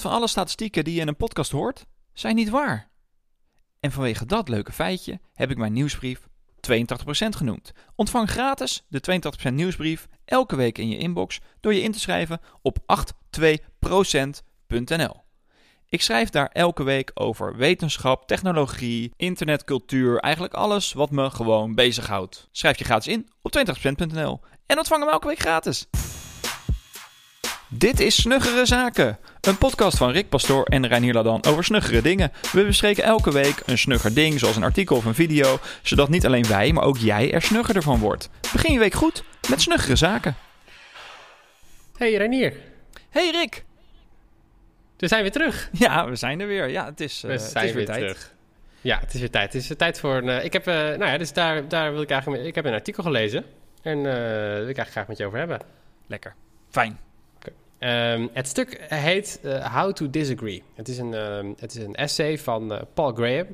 van alle statistieken die je in een podcast hoort, zijn niet waar. En vanwege dat leuke feitje heb ik mijn nieuwsbrief 82% genoemd. Ontvang gratis de 82% nieuwsbrief elke week in je inbox door je in te schrijven op 82%.nl. Ik schrijf daar elke week over wetenschap, technologie, internetcultuur, eigenlijk alles wat me gewoon bezighoudt. Schrijf je gratis in op 82%.nl en ontvang hem elke week gratis. Dit is Snuggere Zaken, een podcast van Rick Pastoor en Reinier Ladan over snuggere dingen. We bespreken elke week een snugger ding, zoals een artikel of een video, zodat niet alleen wij, maar ook jij er snuggerder van wordt. Begin je week goed met Snuggere Zaken. Hey Reinier, Hey Rick! we zijn weer terug. Ja, we zijn er weer. Ja, het is, eh, We het zijn is weer, tijd. terug. Ja, het is weer tijd. Het is weer tijd voor een... eh, ik heb, eh, nou ja, dus daar, daar wil ik eigenlijk... Ik heb een artikel gelezen. En eh, daar wil ik eigenlijk graag met je over hebben. Lekker. Fijn. Ehm, het stuk heet eh, How to Disagree. Het is een, ehm, het is een essay van eh, Paul Graham.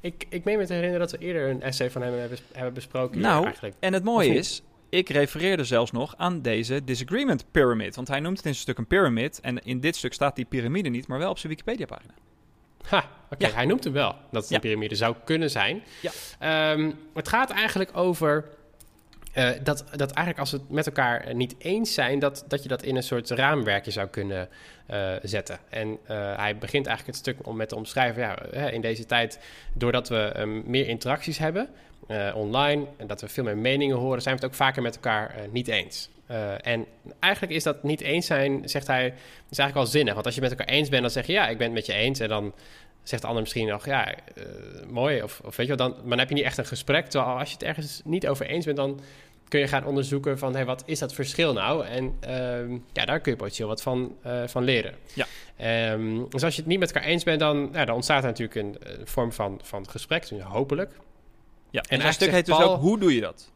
Ik, ik meen me te herinneren dat we eerder een essay van hem hebben, hebben besproken. Nou, eigenlijk. En het mooie is, ik refereerde zelfs nog aan deze disagreement pyramid. Want hij noemt het in zijn stuk een pyramid. En in dit stuk staat die piramide niet, maar wel op zijn Wikipedia-pagina. Ha, oké. Ja. Hij noemt hem wel dat het Ja. een piramide zou kunnen zijn. Ja. Ehm, het gaat eigenlijk over eh, dat, dat eigenlijk als we het met elkaar eh, niet eens zijn, dat, dat je dat in een soort raamwerkje zou kunnen eh, zetten. En hij begint eigenlijk het stuk om met te omschrijven, ja, in deze tijd, doordat we ehm, meer interacties hebben online en dat we veel meer meningen horen, zijn we het ook vaker met elkaar niet eens. En eigenlijk is dat niet eens zijn, zegt hij, is eigenlijk wel zinnig. Want als je met elkaar eens bent, dan zeg je ja, ik ben het met je eens. En dan zegt de ander misschien nog, ja, eh, mooi. Of, of weet je wel, dan, maar dan heb je niet echt een gesprek. Terwijl als je het ergens niet over eens bent, dan kun je gaan onderzoeken van, hey, wat is dat verschil nou? En ehm, ja, daar kun je potentieel wat van, eh, van leren. Ja. Ehm, dus als je het niet met elkaar eens bent, dan, ja, dan ontstaat er natuurlijk een, een vorm van, van gesprek, hopelijk. Ja, en, En zijn stuk heet dus ook, hoe doe je dat?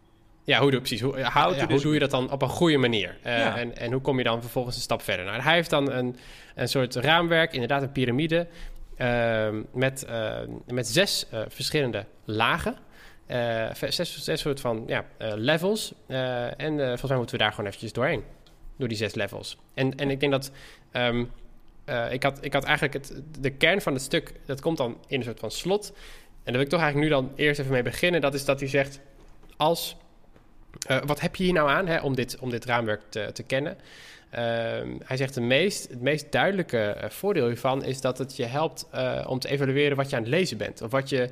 Ja, hoe doe, precies. Hoe, ja, hoe disagree. doe je dat dan op een goede manier? Eh, Ja. en, en hoe kom je dan vervolgens een stap verder? Nou, hij heeft dan een, een soort raamwerk, inderdaad een piramide, met, eh, met zes eh, verschillende lagen. Eh, zes, zes soort van ja, levels. En volgens mij moeten we daar gewoon eventjes doorheen. Door die zes levels. En, en ik denk dat... ehm, eh, ik, had, ik had eigenlijk het, de kern van het stuk, dat komt dan in een soort van slot. En daar wil ik toch eigenlijk nu dan eerst even mee beginnen. Dat is dat hij zegt, als... eh, wat heb je hier nou aan hè, om, dit, om dit raamwerk te, te kennen? Ehm, hij zegt de meest, het meest duidelijke eh, voordeel hiervan is dat het je helpt eh, om te evalueren wat je aan het lezen bent of wat je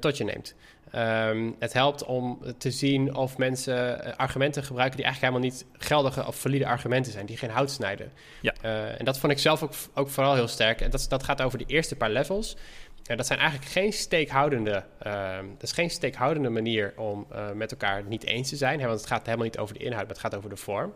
tot je neemt. Ehm, het helpt om te zien of mensen argumenten gebruiken die eigenlijk helemaal niet geldige of valide argumenten zijn, die geen hout snijden. Ja. En dat vond ik zelf ook, ook vooral heel sterk. En dat, dat gaat over de eerste paar levels. Eh, dat zijn eigenlijk geen steekhoudende, ehm, dat is geen steekhoudende manier om eh, met elkaar niet eens te zijn. Hè, want het gaat helemaal niet over de inhoud, maar het gaat over de vorm.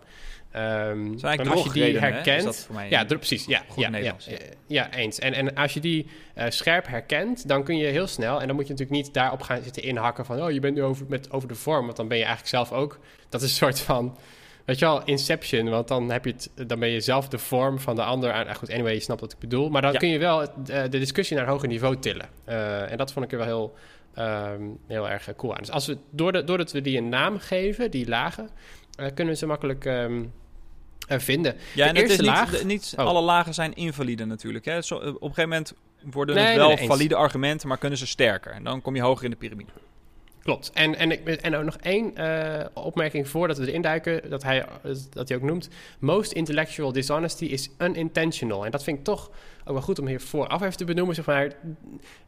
Eigenlijk en als je die hè? herkent, Is dat voor mij ja, precies, ja, goed ja, ja, Nederlands, ja. ja, ja, eens. En, en als je die eh, scherp herkent, dan kun je heel snel, en dan moet je natuurlijk niet daarop gaan zitten inhakken van, oh, je bent nu over, met, over de vorm, want dan ben je eigenlijk zelf ook, dat is een soort van, weet je wel, inception, want dan, heb je het, dan ben je zelf de vorm van de ander aan. Ah, goed, anyway, je snapt wat ik bedoel, maar dan Ja. kun je wel het- de, de discussie naar een hoger niveau tillen. Eh, en dat vond ik er wel heel, ehm, heel erg eh, cool aan. Dus als we, doordat, doordat we die een naam geven, die lagen, eh, kunnen we ze makkelijk ehm, eh, vinden. Ja, De en het is eerste niet, laag- de- niet Oh. alle lagen zijn invalide natuurlijk. Hè. Zo, op een gegeven moment worden Nee, het wel nee, valide argumenten, maar kunnen ze sterker. En dan kom je hoger in de piramide. Klopt. En, en, en ook nog één eh, opmerking voordat we erin duiken, dat hij, dat hij ook noemt. Most intellectual dishonesty is unintentional. En dat vind ik toch ook wel goed om hier vooraf even te benoemen. Zeg maar,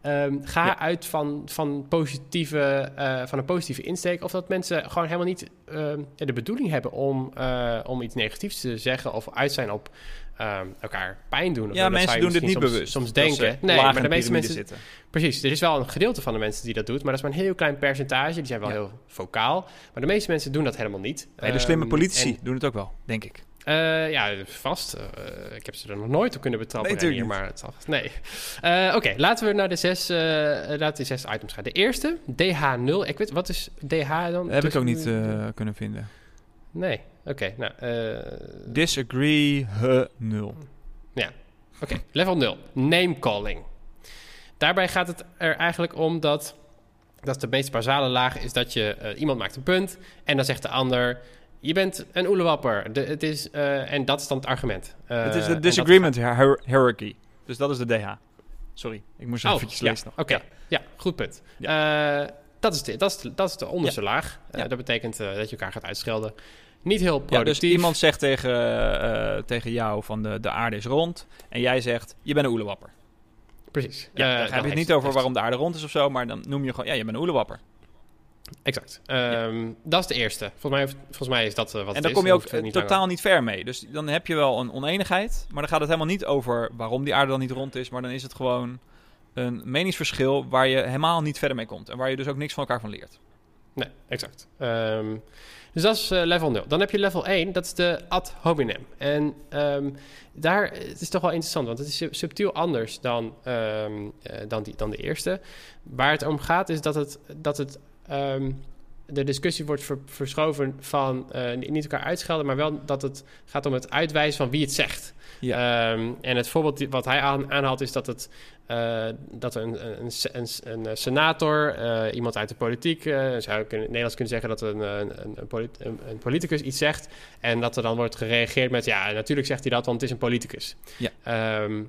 ehm, ga Ja. uit van, van, positieve, eh, van een positieve insteek. Of dat mensen gewoon helemaal niet ehm, de bedoeling hebben om, eh, om iets negatiefs te zeggen of uit zijn op ehm, elkaar pijn doen. of. Ja, mensen doen dit niet soms, bewust. Soms denken. Nee, maar de meeste mensen zitten. Precies, er is wel een gedeelte van de mensen die dat doet, maar dat is maar een heel klein percentage. Die zijn wel Ja. heel vocaal. Maar de meeste mensen doen dat helemaal niet. Hele slimme Ehm, politici en, doen het ook wel, denk ik. eh, ja, vast. Eh, ik heb ze er nog nooit op kunnen betrappen. Nee, hier, natuurlijk maar het zal. Nee. Eh, Oké, laten we naar de zes, laten we zes items gaan. De eerste, DH0. Ik weet, wat is DH dan? Dat heb ik ook niet kunnen vinden. Nee, oké. nou, eh, Disagree, huh, nul. Oké, level 0. Name calling. Daarbij gaat het er eigenlijk om dat... Dat is de meest basale laag, is dat je... eh, iemand maakt een punt en dan zegt de ander... je bent een oelewapper. De, het is, eh, en dat is dan het argument. Het is de disagreement hier- hierarchy. Dus dat is de DH. Sorry, ik moest Oh, eventjes ja, lezen nog. Oké, Ja. ja. goed punt. Eh, dat, is de, dat, is de, dat is de onderste laag. Eh, Ja. Dat betekent eh, dat je elkaar gaat uitschelden. Niet heel Ja, productief. dus iemand zegt tegen, eh, tegen jou van de, de aarde is rond. En jij zegt, je bent een oelewapper. Precies. Ja, dan heb je het heeft- niet over heeft- waarom de aarde rond is of zo. Maar dan noem je gewoon, ja, je bent een oelewapper. Exact. Ehm, Dat is de eerste. Volgens mij, volgens mij is dat eh, wat En het daar kom je ook niet totaal langer- niet ver mee. Dus dan heb je wel een oneenigheid. Maar dan gaat het helemaal niet over waarom die aarde dan niet rond is. Maar dan is het gewoon een meningsverschil waar je helemaal niet verder mee komt. En waar je dus ook niks van elkaar van leert. Nee, exact. Ehm, dus dat is eh, level 0. Dan heb je level 1, dat is de ad hominem. En ehm, daar, het is toch wel interessant, want het is sub- subtiel anders dan, ehm, eh, dan, die, dan de eerste. Waar het om gaat is dat het, dat het de discussie wordt ver- verschoven van eh, niet elkaar uitschelden, maar wel dat het gaat om het uitwijzen van wie het zegt. Ehm, en het voorbeeld die- wat hij aan, aanhaalt is dat, het, eh, dat een, een, een, een, een senator, eh, iemand uit de politiek, eh, zou kunnen, in het Nederlands kunnen zeggen dat een politicus iets zegt. En dat er dan wordt gereageerd met, ja, natuurlijk zegt hij dat, want het is een politicus. Ja. Ehm,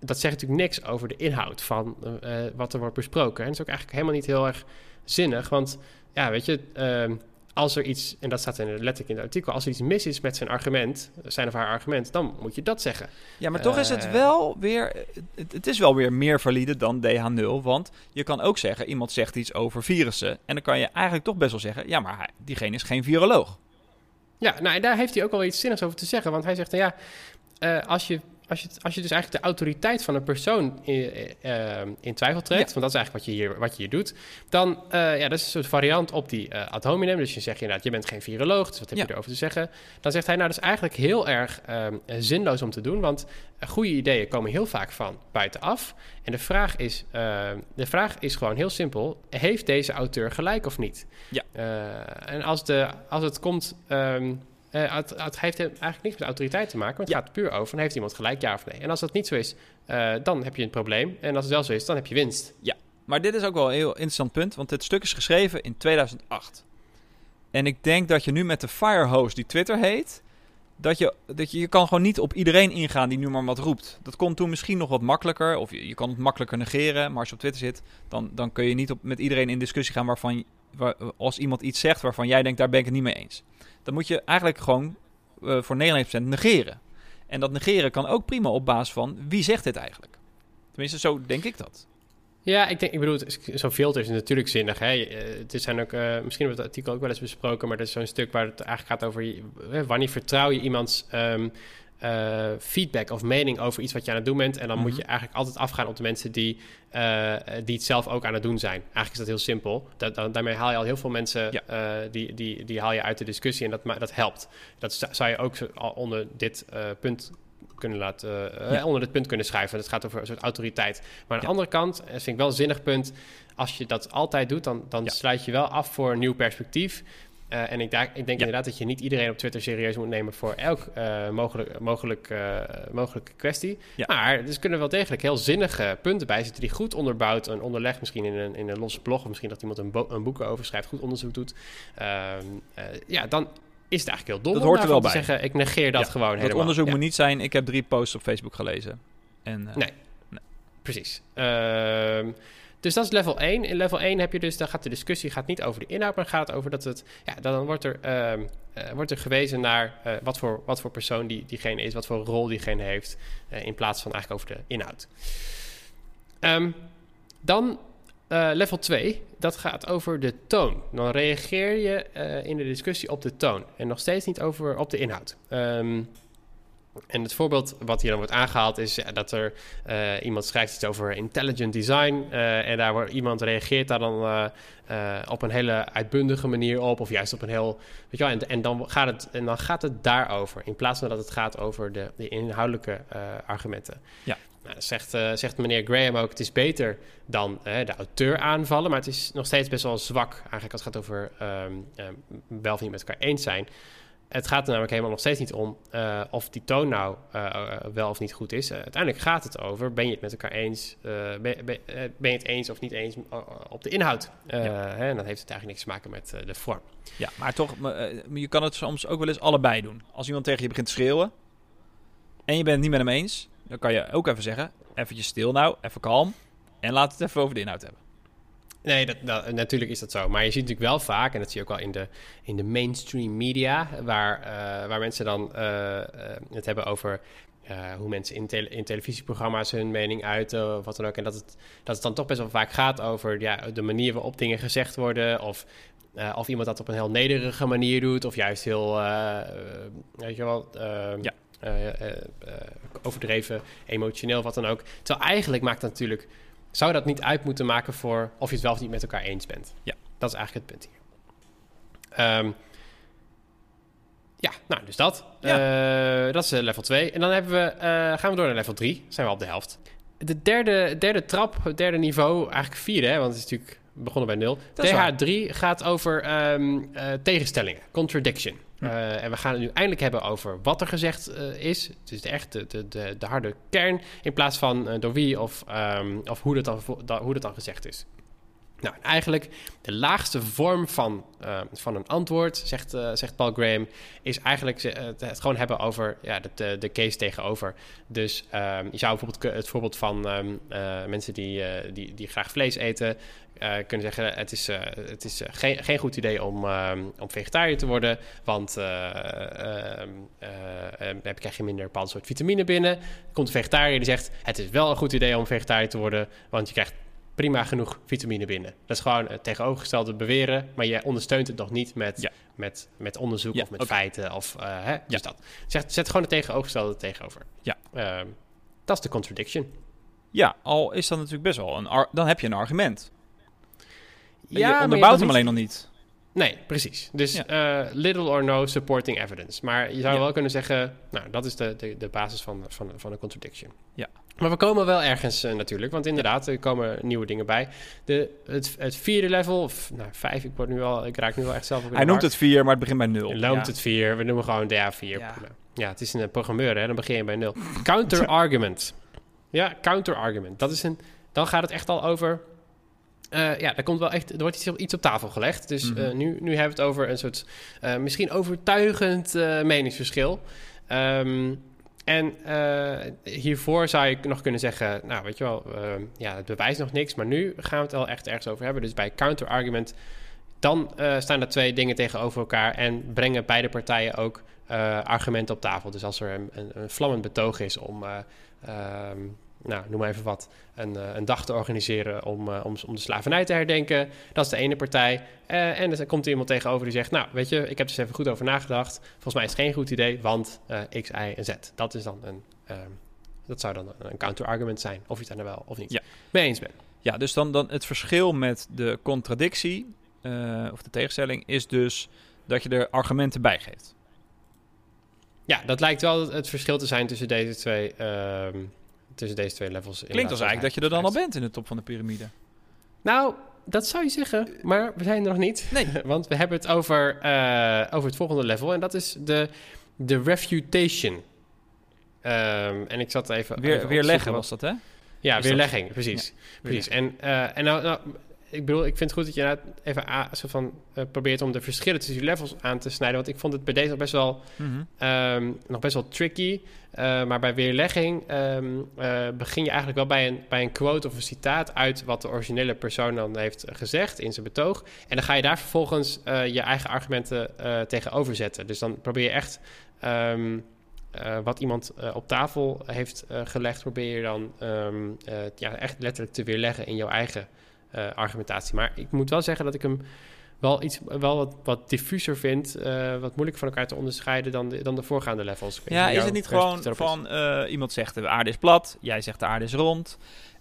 dat zegt natuurlijk niks over de inhoud van eh, wat er wordt besproken. En dat is ook eigenlijk helemaal niet heel erg zinnig, want ja, weet je, ehm, als er iets, en dat staat in, letterlijk in het artikel, als er iets mis is met zijn argument, zijn of haar argument, dan moet je dat zeggen. Ja, maar toch is het Eh. wel weer... Het, het is wel weer meer valide dan DH0. Want je kan ook zeggen, iemand zegt iets over virussen. En dan kan je eigenlijk toch best wel zeggen... Ja, maar hij- diegene is geen viroloog. Ja, nou, en daar heeft hij ook wel iets zinnigs over te zeggen. Want hij zegt, nou ja, eh, als, je, als, je, als je dus eigenlijk de autoriteit van een persoon in, eh, in twijfel trekt... Ja. want dat is eigenlijk wat je hier, wat je hier doet... dan, eh, ja, dat is een soort variant op die eh ad hominem. Dus je zegt inderdaad, je bent geen viroloog, dus wat heb Ja. je erover te zeggen? Dan zegt hij, nou, dat is eigenlijk heel erg ehm, zinloos om te doen... want eh, goede ideeën komen heel vaak van buitenaf. En de vraag is, eh, de vraag is gewoon heel simpel... heeft deze auteur gelijk of niet? Ja. En als, de, als het komt... ehm, eh, het, het heeft eigenlijk niks met autoriteit te maken, maar het Ja. gaat puur over: heeft iemand gelijk, ja of nee? En als dat niet zo is, eh, dan heb je een probleem. En als het wel zo is, dan heb je winst. Maar dit is ook wel een heel interessant punt. Want dit stuk is geschreven in 2008. En ik denk dat je nu met de firehose die Twitter heet... Dat je, dat je, je kan gewoon niet op iedereen ingaan die nu maar wat roept. Dat kon toen misschien nog wat makkelijker. Of je, je kan het makkelijker negeren. Maar als je op Twitter zit, dan, dan kun je niet op, met iedereen in discussie gaan waarvan... Als iemand iets zegt waarvan jij denkt, daar ben ik het niet mee eens. Dan moet je eigenlijk gewoon eh, voor 99% negeren. En dat negeren kan ook prima op basis van wie zegt dit eigenlijk. Tenminste, zo denk ik dat. Ja, ik, denk, ik bedoel, zo'n filter is natuurlijk zinnig. Hè? Eh, Het zijn ook, eh, misschien hebben we het artikel ook wel eens besproken, maar dat is zo'n stuk waar het eigenlijk gaat over wanneer vertrouw je iemands ehm, eh, feedback of mening over iets wat je aan het doen bent. En dan moet Mhm. je eigenlijk altijd afgaan op de mensen die, eh, die het zelf ook aan het doen zijn. Eigenlijk is dat heel simpel. Dat, daarmee haal je al heel veel mensen, Ja. eh, die, die, die haal je uit de discussie en dat, dat helpt. Dat zou je ook onder dit punt kunnen laten, Ja. onder dit punt kunnen schrijven. Het gaat over een soort autoriteit. Maar aan de Ja. andere kant, dat vind ik wel een zinnig punt. Als je dat altijd doet, dan, dan sluit je wel af voor een nieuw perspectief. Eh, en ik, ik denk inderdaad dat je niet iedereen op Twitter serieus moet nemen voor elk eh, mogelijk, mogelijk, eh, mogelijke kwestie. Ja. Maar er kunnen wel degelijk heel zinnige punten bij zitten die goed onderbouwd en onderlegd, misschien in een, in een losse blog, of misschien dat iemand een, bo- een boek over schrijft, goed onderzoek doet. Ehm, eh, ja, dan is het eigenlijk heel dom Dat om hoort er wel te bij. zeggen, ik negeer dat Ja, gewoon helemaal. onderzoek Ja. moet niet zijn. Ik heb drie posts op Facebook gelezen. En, eh, Nee. Precies. Ehm, dus dat is level 1. In level 1 heb je dus, dan gaat de discussie gaat niet over de inhoud, maar gaat over dat het, ja, dan wordt er, ehm, eh, wordt er gewezen naar eh, wat, voor, wat voor persoon die, diegene is, wat voor rol diegene heeft, eh, in plaats van eigenlijk over de inhoud. Ehm, dan level 2, dat gaat over de toon. Dan reageer je in de discussie op de toon en nog steeds niet over op de inhoud. Ehm, en het voorbeeld wat hier dan wordt aangehaald is ja, dat er eh, iemand schrijft iets over intelligent design. eh, en daar wordt iemand reageert daar dan eh, eh, op een hele uitbundige manier op. Of juist op een heel. Weet je wel, en, en, dan gaat het, en dan gaat het daarover. In plaats van dat het gaat over de, de inhoudelijke eh, argumenten. Ja. Nou, zegt, eh, zegt meneer Graham ook: het is beter dan eh, de auteur aanvallen. Maar het is nog steeds best wel zwak. Eigenlijk als het gaat over ehm, ehm, wel of niet met elkaar eens zijn. Het gaat er namelijk helemaal nog steeds niet om uh, of die toon nou uh, wel of niet goed is. uiteindelijk gaat het over, ben je het met elkaar eens? ben, ben, ben, je het eens of niet eens op de inhoud? Ja. Hè, en dan heeft het eigenlijk niks te maken met de vorm. Ja, maar toch, je kan het soms ook wel eens allebei doen. Als iemand tegen je begint te schreeuwen en je bent het niet met hem eens, dan kan je ook even zeggen, eventjes stil nou, even kalm en laat het even over de inhoud hebben. Nee, dat, natuurlijk is dat zo. Maar je ziet natuurlijk wel vaak, en dat zie je ook wel in de, in de mainstream media, waar, uh, waar mensen dan uh, het hebben over uh, hoe mensen in, tele in televisieprogramma's hun mening uiten of wat dan ook. En dat het, dat het dan toch best wel vaak gaat over ja, de manier waarop dingen gezegd worden. Of, of iemand dat op een heel nederige manier doet. Of juist heel, weet je wel, ja. overdreven, emotioneel, wat dan ook. Terwijl eigenlijk maakt dat natuurlijk zou dat niet uit moeten maken voor of je het wel of niet met elkaar eens bent? Ja. Dat is eigenlijk het punt hier. Um, ja, nou, dus dat. Ja. Uh, dat is uh, level 2. En dan hebben we, uh, gaan we door naar level 3. Zijn we op de helft. De derde, derde trap, het derde niveau, eigenlijk vierde, hè, want het is natuurlijk begonnen bij 0. DH3 gaat over um, tegenstellingen, contradiction. Uh, en we gaan het nu eindelijk hebben over wat er gezegd uh, is. Dus de echte, de, de, de, harde kern. In plaats van uh, door wie of, um, of hoe, dat dan, da, hoe dat dan gezegd is. Nou, eigenlijk de laagste vorm van, van een antwoord, zegt, zegt Paul Graham, is eigenlijk het gewoon hebben over ja, de, de case tegenover. Dus um, je zou bijvoorbeeld het voorbeeld van um, mensen die, die, die graag vlees eten, kunnen zeggen: het is, het is geen, geen goed idee om, om vegetariër te worden, want dan krijg je minder bepaald soort vitamine binnen. Komt een vegetariër die zegt: het is wel een goed idee om vegetariër te worden, want je krijgt prima genoeg vitamine binnen. Dat is gewoon het tegenovergestelde beweren, maar je ondersteunt het nog niet met, ja. met, met onderzoek ja, of met okay. feiten. Of, hè, dus ja. dat. Zet, zet gewoon het tegenovergestelde tegenover. Ja. Ehm, dat is de contradiction. Ja, al is dat natuurlijk best wel een... Dan heb je een argument. Ja, je onderbouwt hem alleen nog niet. Nee, precies. Dus uh, little or no supporting evidence. Maar je zou wel kunnen zeggen, nou, dat is de, de, de basis van, van, van een contradiction. Ja. Maar we komen wel ergens uh, natuurlijk, want inderdaad, er komen nieuwe dingen bij. De, het, het vierde level, of nou, vijf, ik, word nu al, ik raak nu wel echt zelf op Hij noemt het vier, maar het begint bij nul. Hij noemt ja. het vier, we noemen gewoon DA4. Ja. ja, het is een programmeur, hè, dan begin je bij nul. Counter argument. Ja, counter argument. Dat is een, dan gaat het echt al over uh, ja, er komt wel echt, er wordt iets, iets op tafel gelegd. Dus mm -hmm. uh, nu, nu hebben we het over een soort uh, misschien overtuigend meningsverschil. Um, en hiervoor zou je nog kunnen zeggen, nou weet je wel, ja, het bewijst nog niks, maar nu gaan we het al echt ergens over hebben. Dus bij counterargument, dan staan er twee dingen tegenover elkaar en brengen beide partijen ook argumenten op tafel. Dus als er een, een, vlammend betoog is om um, nou, noem maar even wat, een, uh, een dag te organiseren om, uh, om, om, de slavernij te herdenken. Dat is de ene partij. Uh, en er komt iemand tegenover die zegt, nou, weet je, ik heb er dus even goed over nagedacht. Volgens mij is het geen goed idee, want X, Y en Z. Dat is dan een, dat zou dan een counterargument zijn, of je het daar nou wel of niet ja. mee eens bent. Ja, dus dan, dan het verschil met de contradictie, of de tegenstelling, is dus dat je er argumenten bij geeft. Ja, dat lijkt wel het verschil te zijn tussen deze twee ehm, tussen deze twee levels. Klinkt als eigenlijk dat je er dan al bent in de top van de piramide. Nou, dat zou je zeggen, maar we zijn er nog niet. Nee. Want we hebben het over, uh, over het volgende level en dat is de, de refutation. Um, en ik zat even... Weer, even weerleggen was dat, hè? Ja, is weerlegging, dat? precies. Ja, precies. En, uh, en nou, nou, ik bedoel, ik vind het goed dat je even a, zo van, uh, probeert om de verschillen tussen die levels aan te snijden. Want ik vond het bij deze nog best wel, mm -hmm. um, nog best wel tricky. Uh, maar bij weerlegging um, uh, begin je eigenlijk wel bij een, bij een quote of een citaat uit wat de originele persoon dan heeft gezegd in zijn betoog. En dan ga je daar vervolgens je eigen argumenten tegenover zetten. Dus dan probeer je echt. Um, uh, wat iemand uh, op tafel heeft uh, gelegd, probeer je dan um, ja, echt letterlijk te weerleggen in jouw eigen argumentatie. Maar ik moet wel zeggen dat ik hem wel iets wel wat, wat diffuser vind, wat moeilijk van elkaar te onderscheiden dan de, dan de voorgaande levels. Ja, is het niet gewoon van iemand zegt de aarde is plat, jij zegt de aarde is rond.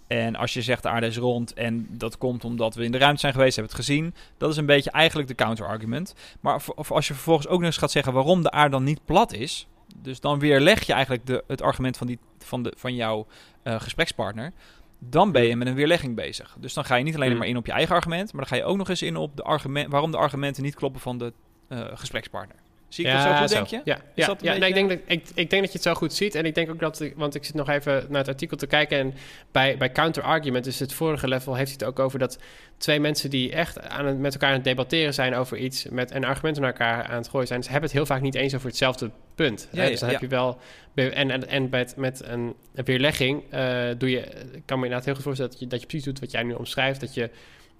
En als je zegt de aarde is rond en dat komt omdat we in de ruimte zijn geweest, hebben het gezien. Dat is een beetje eigenlijk de counterargument. Maar of als je vervolgens ook nog eens gaat zeggen waarom de aarde dan niet plat is, dus dan weerleg je eigenlijk de, het argument van, die, van, de, van jouw uh, gesprekspartner. Dan ben je met een weerlegging bezig. Dus dan ga je niet alleen maar in op je eigen argument, maar dan ga je ook nog eens in op de argument, waarom de argumenten niet kloppen van de uh, gesprekspartner. Zie ik dat zo goed, denk je? Ja, Is ja, dat ja nee, ik, denk dat, ik, ik denk dat je het zo goed ziet. En ik denk ook dat, want ik zit nog even naar het artikel te kijken. En bij, bij counter-argument, dus het vorige level, heeft hij het ook over dat twee mensen die echt aan het, met elkaar aan het debatteren zijn over iets. Met, en argumenten naar elkaar aan het gooien zijn. Ze hebben het heel vaak niet eens over hetzelfde punt. Ja, hè? ja, dus dan ja. heb je wel. En, en, en met, met een weerlegging eh, doe je. Ik kan me inderdaad heel goed voorstellen dat je, dat je precies doet wat jij nu omschrijft. Dat je.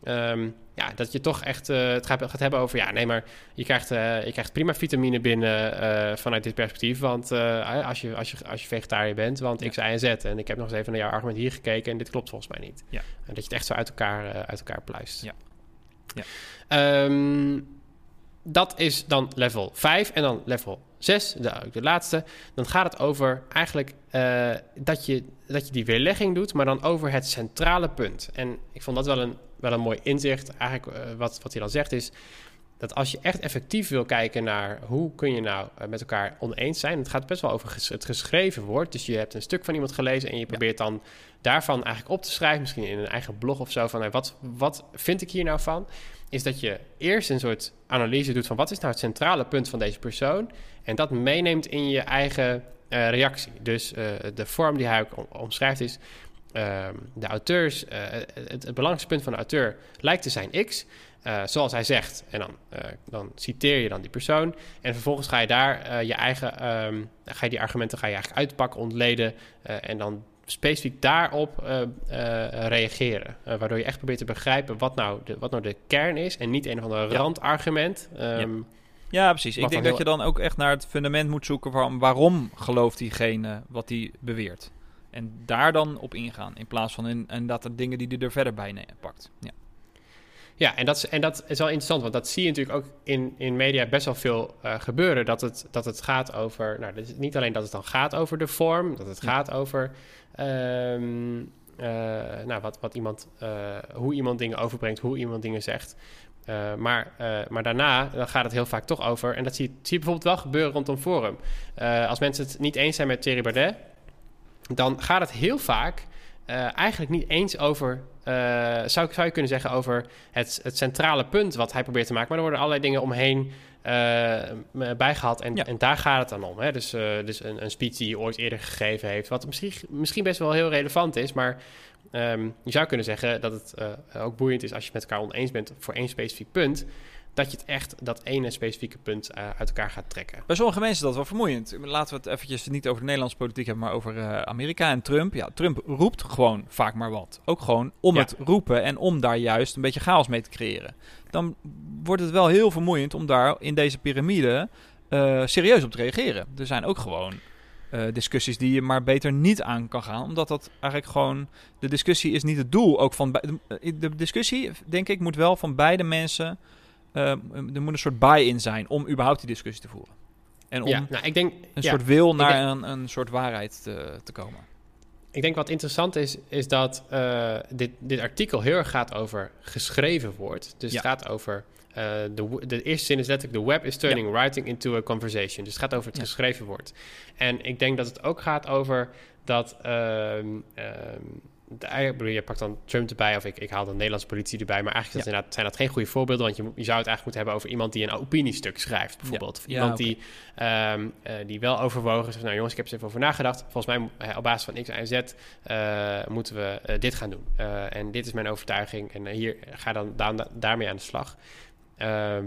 Ehm, ja, dat je toch echt eh, het gaat, gaat hebben over... ja, nee, maar je krijgt, eh, je krijgt prima vitamine binnen eh, vanuit dit perspectief... want als, je, als, je, als je vegetariër bent, want Ja. X, Y en Z... en ik heb nog eens even naar jouw argument hier gekeken... en dit klopt volgens mij niet. Ja. En dat je het echt zo uit elkaar, uit elkaar pluist. Ja. Ja. Ehm, dat is dan level 5 en dan level 6, de, de laatste. Dan gaat het over eigenlijk dat, je, dat je die weerlegging doet, maar dan over het centrale punt. En ik vond dat wel een, wel een mooi inzicht. Eigenlijk eh, wat, wat hij dan zegt is dat als je echt effectief wil kijken naar hoe kun je nou eh, met elkaar oneens zijn. Het gaat best wel over het geschreven woord. Dus je hebt een stuk van iemand gelezen en je probeert dan daarvan eigenlijk op te schrijven. Misschien in een eigen blog of zo. Van hey, wat, wat vind ik hier nou van? Is dat je eerst een soort analyse doet van wat is nou het centrale punt van deze persoon. En dat meeneemt in je eigen eh, reactie. Dus de vorm die hij ook om- omschrijft is. Ehm, de auteurs, eh, het, het belangrijkste punt van de auteur lijkt te zijn X. eh, zoals hij zegt. En dan, eh, dan citeer je dan die persoon. En vervolgens ga je daar je eigen, ehm, ga je die argumenten ga je eigenlijk uitpakken, ontleden. en dan specifiek daarop reageren. Waardoor je echt probeert te begrijpen wat nou de, wat nou de kern is. En niet een of ander Ja. randargument. Ehm, Ja, precies. Ik denk dat je dan ook echt naar het fundament moet zoeken van waarom gelooft diegene wat hij beweert. En daar dan op ingaan. In plaats van in, en dat er dingen die hij er verder bij pakt. Ja. Ja, en dat, is, en dat is wel interessant, want dat zie je natuurlijk ook in, in media best wel veel eh, gebeuren. Dat het, dat het gaat over, nou, dus niet alleen dat het dan gaat over de vorm, dat het Ja. gaat over ehm, eh, nou, wat, wat iemand, eh, hoe iemand dingen overbrengt, hoe iemand dingen zegt. Maar, maar daarna dan gaat het heel vaak toch over, en dat zie, je- zie je bijvoorbeeld wel gebeuren rondom Forum. Als mensen het niet eens zijn met Thierry Baudet, dan gaat het heel vaak eh, eigenlijk niet eens over, eh, zou, zou je kunnen zeggen, over het, het centrale punt wat hij probeert te maken. Maar er worden allerlei dingen omheen m- bijgehaald en, Ja. en daar gaat het dan om. Hè? Dus, dus een, een speech die hij ooit eerder gegeven heeft, wat misschien, misschien best wel heel relevant is, maar ehm, je zou kunnen zeggen dat het ook boeiend is als je het met elkaar oneens bent voor één specifiek punt, dat je het echt, dat ene specifieke punt eh, uit elkaar gaat trekken. Bij sommige mensen is dat wel vermoeiend. Laten we het eventjes niet over de Nederlandse politiek hebben, maar over eh, Amerika en Trump. Ja, Trump roept gewoon vaak maar wat. Ook gewoon om Ja. het roepen en om daar juist een beetje chaos mee te creëren. Dan wordt het wel heel vermoeiend om daar in deze piramide eh, serieus op te reageren. Er zijn ook gewoon discussies die je maar beter niet aan kan gaan, omdat dat eigenlijk gewoon de discussie is niet het doel. Ook van de discussie, denk ik, moet wel van beide mensen. Eh, er moet een soort buy-in zijn om überhaupt die discussie te voeren. En om Ja, nou, ik denk, een ja, soort wil naar denk- een, een soort waarheid te, te komen. Ik denk wat interessant is, is dat eh, dit, dit artikel heel erg gaat over geschreven woord. Dus Ja. het gaat over. eh, de, de eerste zin is letterlijk: The web is turning writing into a conversation. Dus het gaat over het Ja. geschreven woord. En ik denk dat het ook gaat over dat. ehm, ehm, bedoel, je pakt dan Trump erbij, of ik, ik haal de Nederlandse politie erbij. Maar eigenlijk Ja. zijn, dat, zijn dat geen goede voorbeelden. Want je, zou het eigenlijk moeten hebben over iemand die een opiniestuk schrijft, bijvoorbeeld. Of Ja, iemand die Ehm, eh, die wel overwogen. Zegt, nou jongens, ik heb er even over nagedacht. Volgens mij eh, op basis van X, en Z eh, moeten we dit gaan doen. En dit is mijn overtuiging. En hier ga dan da- daarmee aan de slag. Ehm,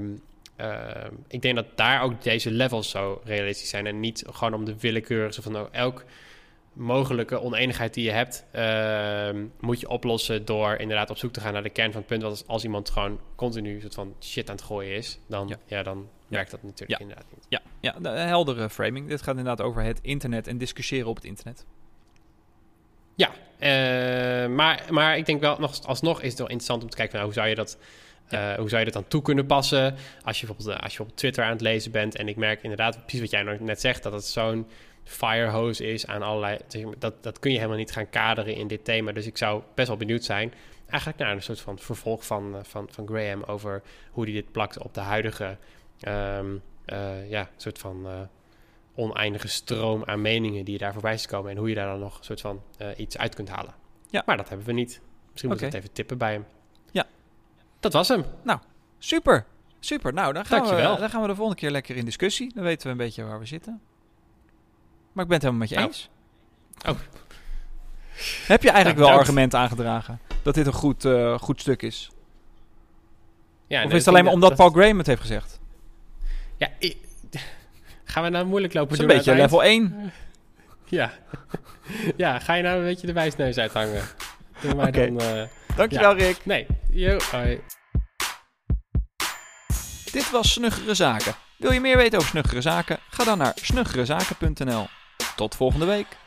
ehm, ik denk dat daar ook deze levels zo realistisch zijn. En niet gewoon om de willekeurige van nou, elk mogelijke oneenigheid die je hebt, ehm, moet je oplossen door inderdaad op zoek te gaan naar de kern van het punt. Want als, als iemand gewoon continu soort van shit aan het gooien is, dan, Ja. ja. dan werkt dat natuurlijk Ja. inderdaad niet. Ja, ja de heldere framing. Dit gaat inderdaad over het internet en discussiëren op het internet. Ja, eh, maar, maar ik denk wel, nog, alsnog is het wel interessant om te kijken... van, nou, hoe, zou je dat, eh, hoe zou je dat dan toe kunnen passen... als je bijvoorbeeld eh, als je op Twitter aan het lezen bent... en ik merk inderdaad, precies wat jij net zegt... dat het zo'n firehose is aan allerlei... zeg maar, Dat, dat kun je helemaal niet gaan kaderen in dit thema. Dus ik zou best wel benieuwd zijn... eigenlijk naar een soort van vervolg van, eh, van, van Graham... over hoe hij dit plakt op de huidige... ehm, eh, ja, soort van... eh, oneindige stroom aan meningen die je daar voorbij ziet komen en hoe je daar dan nog een soort van iets uit kunt halen. Ja. Maar dat hebben we niet. Misschien moeten we Oké. het even tippen bij hem. Ja. Dat was hem. Super. Super, nou dan gaan, we, dan gaan we de volgende keer lekker in discussie. Dan weten we een beetje waar we zitten. Maar ik ben het helemaal met je Nou. eens. Oh. Heb je eigenlijk wel argumenten aangedragen dat dit een goed, eh, goed stuk is? Ja, of nee, is het alleen maar dat- omdat Paul Graham het heeft gezegd? Ja, ik- gaan we nou moeilijk lopen Het is een doen beetje level 1. eind? Ja. ja, ga je nou een beetje de wijsneus uithangen? Doe maar dan... eh, Dankjewel Rick. nee, yo, hoi. Dit was Snuggere Zaken. Wil je meer weten over Snuggere Zaken? Ga dan naar snuggerezaken.nl. Tot volgende week.